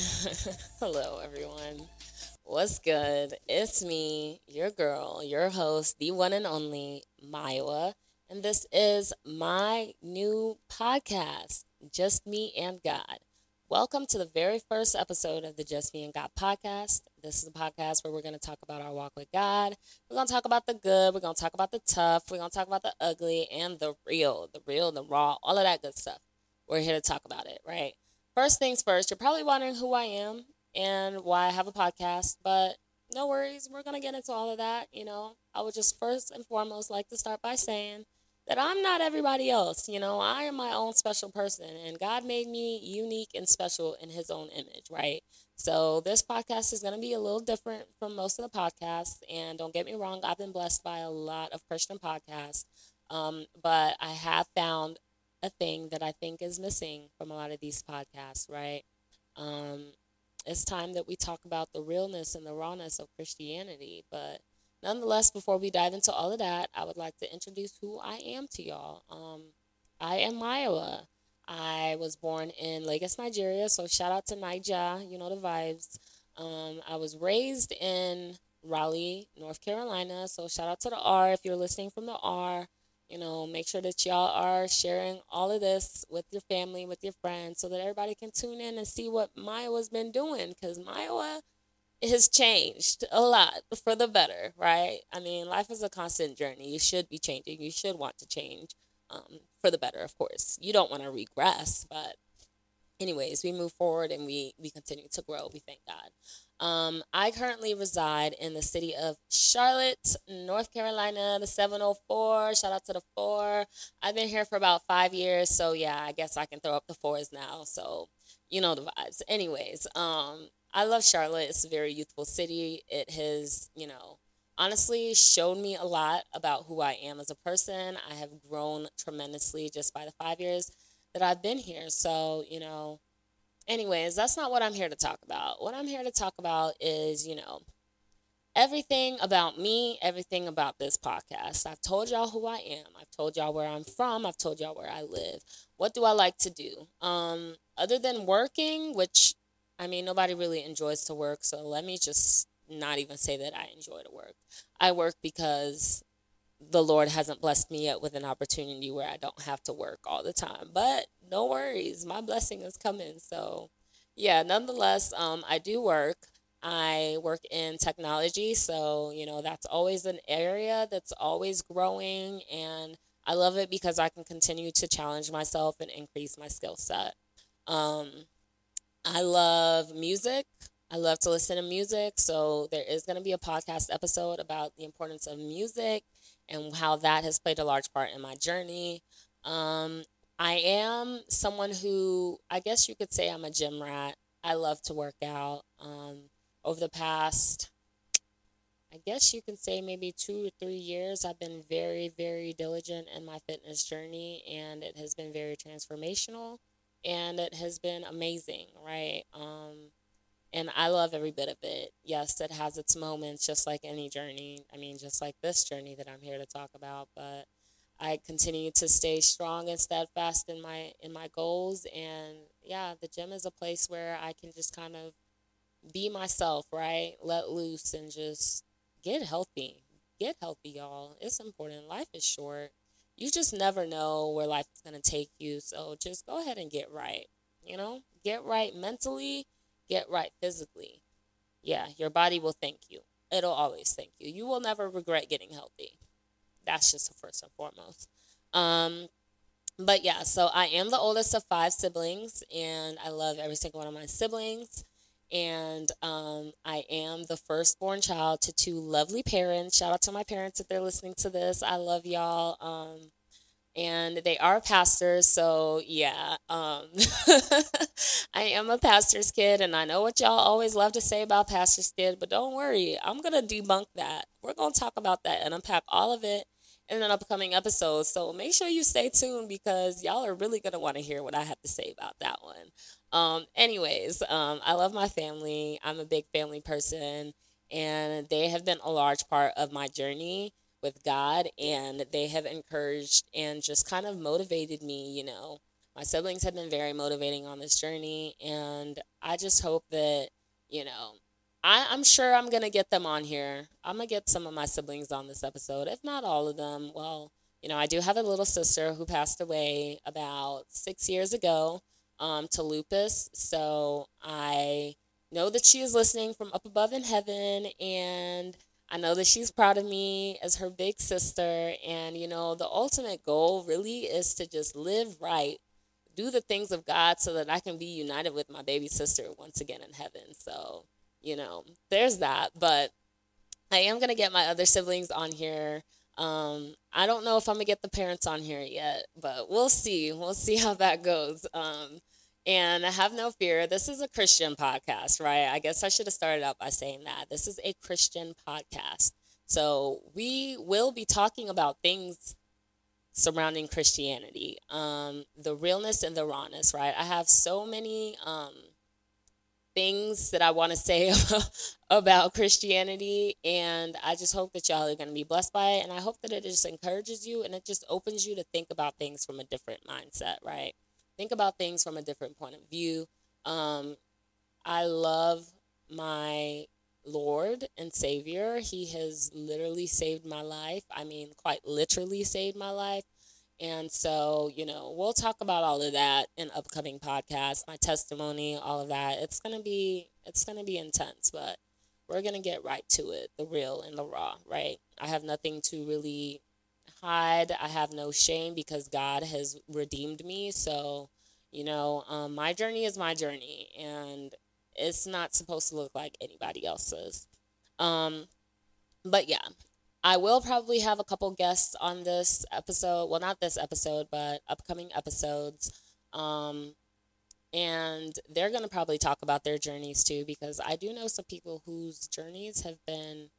Hello, everyone. What's good? It's me, your girl, your host, the one and only Mayowa, and this is my new podcast, Just Me and God. Welcome to the very first episode of the Just Me and God podcast. This is a podcast where we're going to talk about our walk with God. We're going to talk about the good, we're going to talk about the tough, we're going to talk about the ugly and the real, the real, the raw, all of that good stuff. We're here to talk about it, right? First things first, you're probably wondering who I am and why I have a podcast, but no worries. We're going to get into all of that. You know, I would just first and foremost like to start by saying that I'm not everybody else. You know, I am my own special person, and God made me unique and special in His own image, right? So this podcast is going to be a little different from most of the podcasts. And don't get me wrong, I've been blessed by a lot of Christian podcasts, um, but I have found a thing that I think is missing from a lot of these podcasts, right? Um, it's time that we talk about the realness and the rawness of Christianity. But nonetheless, before we dive into all of that, I would like to introduce who I am to y'all. Um, I am Mayowa. I was born in Lagos, Nigeria, so shout out to Naija, you know the vibes. Um, I was raised in Raleigh, North Carolina, so shout out to the R if you're listening from the R. You know, make sure that y'all are sharing all of this with your family, with your friends, so that everybody can tune in and see what Mayowa's been doing. Because Mayowa has changed a lot for the better, right? I mean, life is a constant journey. You should be changing. You should want to change um, for the better, of course. You don't want to regress, but anyways, we move forward and we we continue to grow. We thank God. Um, I currently reside in the city of Charlotte, North Carolina, the 704. Shout out to the four. I've been here for about five years, so yeah, I guess I can throw up the fours now. So you know the vibes. Anyways, um, I love Charlotte. It's a very youthful city. It has, you know, honestly shown me a lot about who I am as a person. I have grown tremendously just by the five years that I've been here. So, you know, anyways, that's not what I'm here to talk about. What I'm here to talk about is, you know, everything about me, everything about this podcast. I've told y'all who I am. I've told y'all where I'm from. I've told y'all where I live. What do I like to do? Um, other than working, which I mean, nobody really enjoys to work, so let me just not even say that I enjoy to work. I work because the Lord hasn't blessed me yet with an opportunity where I don't have to work all the time. But no worries, my blessing is coming. So, yeah, nonetheless, um, I do work. I work in technology, so you know that's always an area that's always growing, and I love it because I can continue to challenge myself and increase my skill set. Um, I love music. I love to listen to music, so there is going to be a podcast episode about the importance of music and how that has played a large part in my journey. Um, I am someone who I guess you could say I'm a gym rat. I love to work out. Um, over the past, I guess you can say maybe two or three years, I've been very, very diligent in my fitness journey, and it has been very transformational, and it has been amazing, right? Um, and I love every bit of it. Yes, it has its moments, just like any journey. I mean, just like this journey that I'm here to talk about. But I continue to stay strong and steadfast in my in my goals. And yeah, the gym is a place where I can just kind of be myself, right? Let loose and just get healthy. Get healthy, y'all. It's important. Life is short. You just never know where life is to take you. So just go ahead and get right. You know, get right mentally get right physically, yeah, your body will thank you. It'll always thank you. You will never regret getting healthy. That's just the first and foremost. Um, but yeah, so I am the oldest of five siblings, and I love every single one of my siblings. And um, I am the firstborn child to two lovely parents. Shout out to my parents if they're listening to this. I love y'all. Um, and they are pastors so yeah um, i am a pastor's kid and i know what y'all always love to say about pastor's kid but don't worry i'm gonna debunk that. We're gonna talk about that and unpack all of it in an upcoming episode so make sure you stay tuned because y'all are really gonna want to hear what i have to say about that one. Um, anyways um, i love my family. I'm a big family person and they have been a large part of my journey with God, and they have encouraged and just kind of motivated me. You know, My siblings have been very motivating on this journey, and I just hope that, you know, I, I'm sure I'm going to get them on here. I'm going to get some of my siblings on this episode, if not all of them. Well, you know, I do have a little sister who passed away about six years ago um, to lupus. So I know that she is listening from up above in heaven, and I know that she's proud of me as her big sister. And, you know, the ultimate goal really is to just live right, do the things of God so that I can be united with my baby sister once again in heaven. So, you know, there's that. But I am going to get my other siblings on here. Um, I don't know if I'm going to get the parents on here yet, but we'll see. We'll see how that goes. Um, and I have no fear. This is a Christian podcast, right? I guess I should have started out by saying that. This is a Christian podcast. So we will be talking about things surrounding Christianity, um, the realness and the rawness, right? I have so many um, things that I want to say about Christianity, and I just hope that y'all are going to be blessed by it. And I hope that it just encourages you and it just opens you to think about things from a different mindset, right? Think about things from a different point of view. Um, I love my Lord and Savior. He has literally saved my life. I mean, quite literally saved my life. And so, you know, we'll talk about all of that in upcoming podcasts, my testimony, all of that. It's going to be it's going to be intense, but we're going to get right to it, the real and the raw, right? I have nothing to really hide. I have no shame because God has redeemed me. So, you know, um, my journey is my journey, and it's not supposed to look like anybody else's. Um, but yeah, I will probably have a couple guests on this episode. Well, not this episode, but upcoming episodes. Um, and they're going to probably talk about their journeys too, because I do know some people whose journeys have been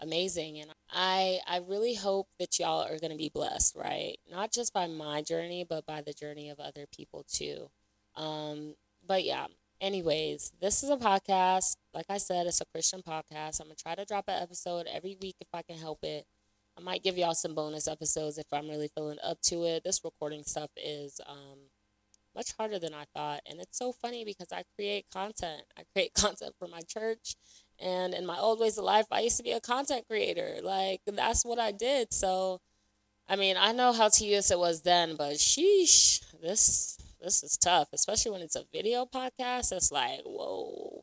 amazing and i i really hope that y'all are going to be blessed right? Not just by my journey but by the journey of other people too. Um but yeah anyways this is a podcast. Like i said it's a christian podcast. I'm gonna try to drop an episode every week if i can help it. I might give y'all some bonus episodes if i'm really feeling up to it. This recording stuff is um much harder than i thought and it's so funny because i create content. I create content for my church and in my old ways of life, I used to be a content creator. Like that's what I did. So, I mean, I know how tedious it was then, but sheesh, this this is tough, especially when it's a video podcast. It's like, whoa,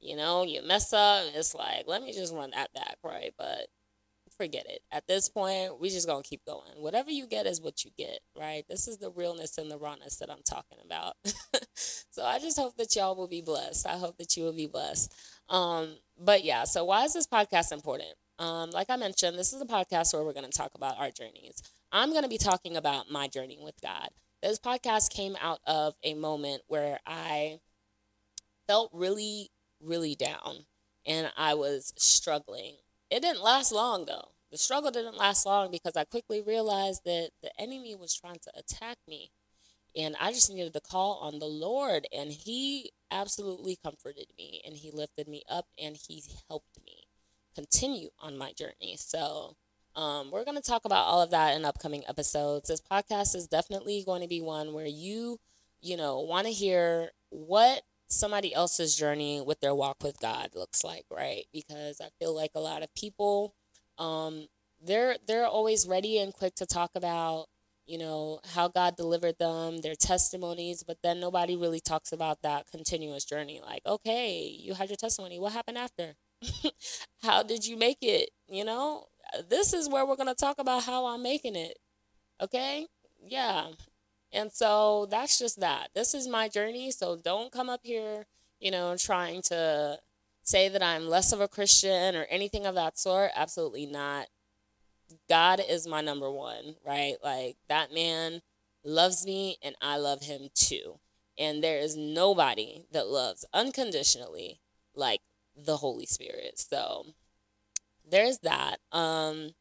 you know, you mess up. It's like, let me just run that back, right? But forget it. At this point, we just gonna keep going. Whatever you get is what you get, right? This is the realness and the rawness that I'm talking about. so I just hope that y'all will be blessed. I hope that you will be blessed. Um, but yeah, so why is this podcast important? Um, like I mentioned, this is a podcast where we're going to talk about our journeys. I'm going to be talking about my journey with God. This podcast came out of a moment where I felt really, really down and I was struggling. It didn't last long though. The struggle didn't last long because I quickly realized that the enemy was trying to attack me and I just needed to call on the Lord, and He absolutely comforted me, and He lifted me up, and He helped me continue on my journey. So, um, we're going to talk about all of that in upcoming episodes. This podcast is definitely going to be one where you, you know, want to hear what somebody else's journey with their walk with God looks like, right? Because I feel like a lot of people, um, they're they're always ready and quick to talk about you know, how God delivered them, their testimonies, but then nobody really talks about that continuous journey. Like, okay, you had your testimony. What happened after? how did you make it? You know, this is where we're going to talk about how I'm making it. Okay? Yeah. And so that's just that. This is my journey. So don't come up here, you know, trying to say that I'm less of a Christian or anything of that sort. Absolutely not. God is my number one, right? Like that man loves me and I love him too. And there is nobody that loves unconditionally like the Holy Spirit. So there's that. Um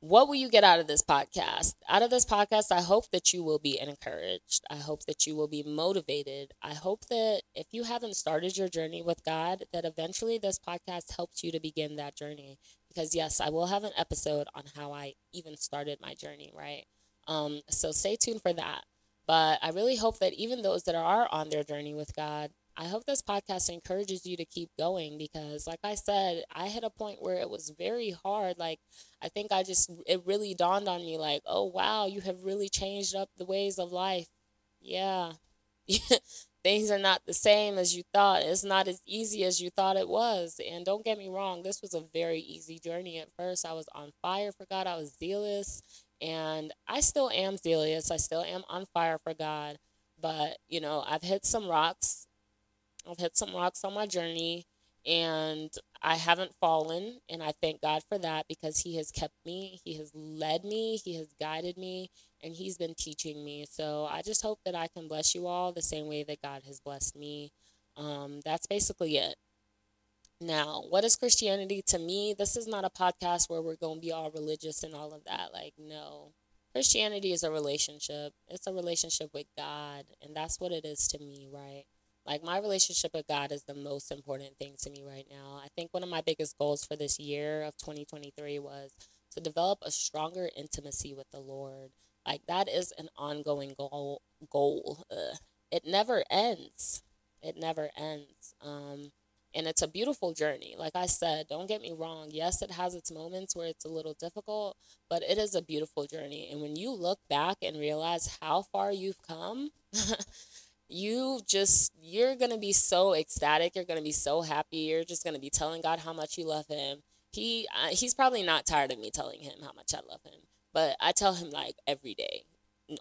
what will you get out of this podcast? Out of this podcast, I hope that you will be encouraged. I hope that you will be motivated. I hope that if you haven't started your journey with God, that eventually this podcast helps you to begin that journey because yes, I will have an episode on how I even started my journey, right? Um, so stay tuned for that. But I really hope that even those that are on their journey with God, I hope this podcast encourages you to keep going because, like I said, I hit a point where it was very hard. Like, I think I just, it really dawned on me, like, oh, wow, you have really changed up the ways of life. Yeah. Things are not the same as you thought. It's not as easy as you thought it was. And don't get me wrong, this was a very easy journey at first. I was on fire for God, I was zealous, and I still am zealous. I still am on fire for God. But, you know, I've hit some rocks I've hit some rocks on my journey and I haven't fallen. And I thank God for that because He has kept me, He has led me, He has guided me, and He's been teaching me. So I just hope that I can bless you all the same way that God has blessed me. Um, that's basically it. Now, what is Christianity to me? This is not a podcast where we're going to be all religious and all of that. Like, no. Christianity is a relationship. It's a relationship with God, and that's what it is to me, right? Like my relationship with God is the most important thing to me right now. I think one of my biggest goals for this year of 2023 was to develop a stronger intimacy with the Lord. Like that is an ongoing goal. Goal. Ugh. It never ends. It never ends. Um, and it's a beautiful journey. Like I said, don't get me wrong. Yes, it has its moments where it's a little difficult, but it is a beautiful journey. And when you look back and realize how far you've come, you just you're going to be so ecstatic you're going to be so happy you're just going to be telling god how much you love him. He uh, he's probably not tired of me telling him how much i love him but i tell him like every day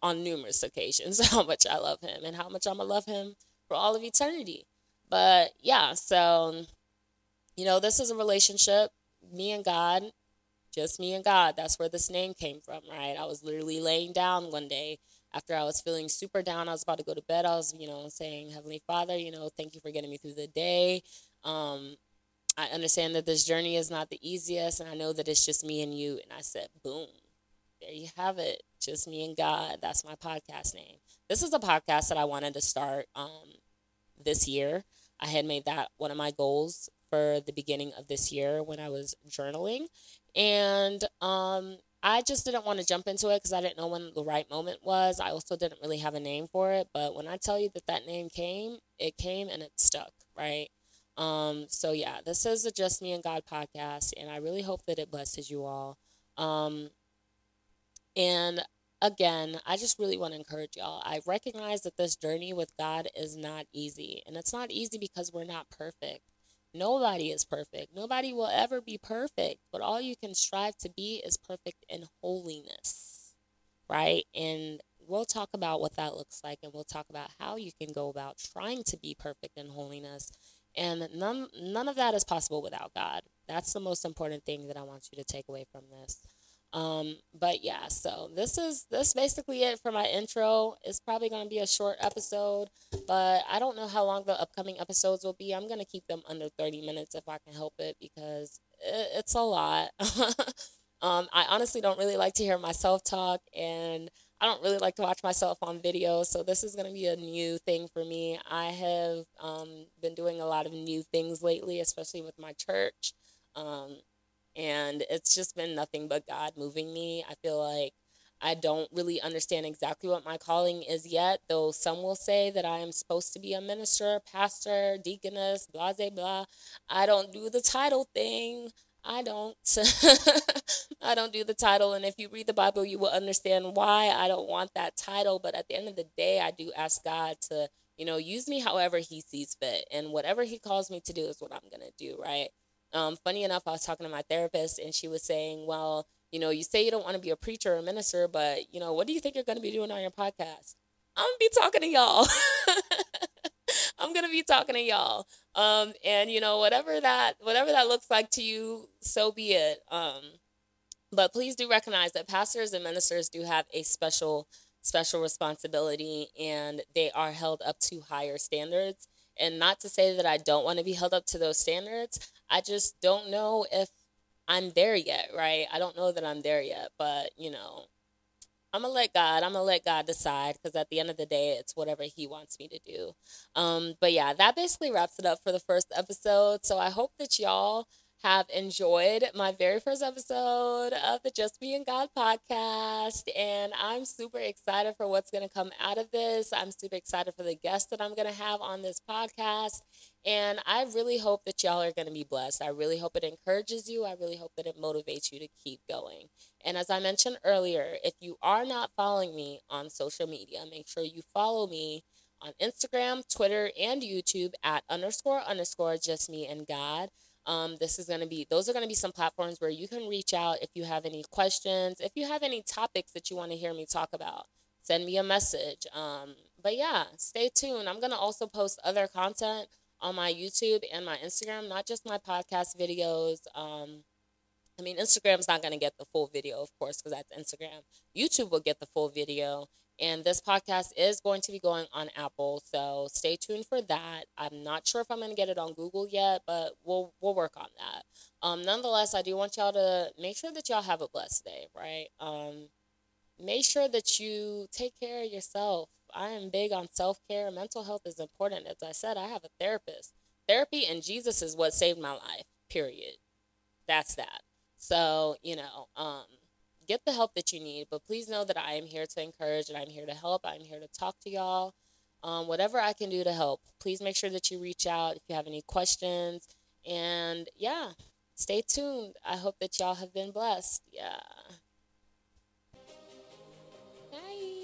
on numerous occasions how much i love him and how much i'm going to love him for all of eternity. But yeah so you know this is a relationship me and god just me and god. That's where this name came from right? I was literally laying down one day after I was feeling super down, I was about to go to bed. I was, you know, saying, Heavenly Father, you know, thank you for getting me through the day. Um, I understand that this journey is not the easiest, and I know that it's just me and you. And I said, boom, there you have it. Just me and God. That's my podcast name. This is a podcast that I wanted to start um, this year. I had made that one of my goals for the beginning of this year when I was journaling. And um, I just didn't want to jump into it because I didn't know when the right moment was. I also didn't really have a name for it. But when I tell you that that name came, it came and it stuck, right? Um, so yeah, this is a Just Me and God podcast, and I really hope that it blesses you all. Um, and again, I just really want to encourage y'all. I recognize that this journey with God is not easy, and it's not easy because we're not perfect. Nobody is perfect. Nobody will ever be perfect, but all you can strive to be is perfect in holiness, right? And we'll talk about what that looks like and we'll talk about how you can go about trying to be perfect in holiness. And none none of that is possible without God. That's the most important thing that I want you to take away from this. Um, but yeah, so this is this basically it for my intro. It's probably gonna be a short episode, but I don't know how long the upcoming episodes will be. I'm gonna keep them under 30 minutes if I can help it because it, it's a lot. um, I honestly don't really like to hear myself talk and I don't really like to watch myself on video, so this is going to be a new thing for me. I have um, been doing a lot of new things lately, especially with my church. Um, and it's just been nothing but God moving me. I feel like I don't really understand exactly what my calling is yet, though some will say that I am supposed to be a minister, pastor, deaconess, blah, blah, blah. I don't do the title thing. I don't. I don't do the title. And if you read the Bible, you will understand why I don't want that title. But at the end of the day, I do ask God to, you know, use me however He sees fit. And whatever He calls me to do is what I'm going to do, right? Um, funny enough, I was talking to my therapist and she was saying, well, you know, you say you don't want to be a preacher or a minister, but, you know, what do you think you're going to be doing on your podcast? I'm going to be talking to y'all. I'm going to be talking to y'all. Um, and, you know, whatever that, whatever that looks like to you, so be it. Um, but please do recognize that pastors and ministers do have a special, special responsibility and they are held up to higher standards. And not to say that I don't want to be held up to those standards. I just don't know if I'm there yet, right? I don't know that I'm there yet, but you know, I'm gonna let God. I'm gonna let God decide because at the end of the day, it's whatever He wants me to do. Um, but yeah, that basically wraps it up for the first episode. So I hope that y'all have enjoyed my very first episode of the Just and God podcast. And I'm super excited for what's going to come out of this. I'm super excited for the guests that I'm going to have on this podcast. And I really hope that y'all are going to be blessed. I really hope it encourages you. I really hope that it motivates you to keep going. And as I mentioned earlier, if you are not following me on social media, make sure you follow me on Instagram, Twitter, and YouTube at underscore underscore just me and God. Um, this is going to be, those are going to be some platforms where you can reach out if you have any questions, if you have any topics that you want to hear me talk about, send me a message. Um, but yeah, stay tuned. I'm going to also post other content on my YouTube and my Instagram, not just my podcast videos. Um, I mean, Instagram's not going to get the full video, of course, because that's Instagram. YouTube will get the full video. And this podcast is going to be going on Apple, so stay tuned for that. I'm not sure if I'm going to get it on Google yet, but we'll we'll work on that. Um, nonetheless, I do want y'all to make sure that y'all have a blessed day, right? Um, make sure that you take care of yourself. I am big on self care. Mental health is important. As I said, I have a therapist. Therapy and Jesus is what saved my life. Period. That's that. So you know, um, get the help that you need. But please know that I am here to encourage and I'm here to help. I'm here to talk to y'all. Um, whatever I can do to help, please make sure that you reach out if you have any questions. And yeah, stay tuned. I hope that y'all have been blessed. Yeah. Bye.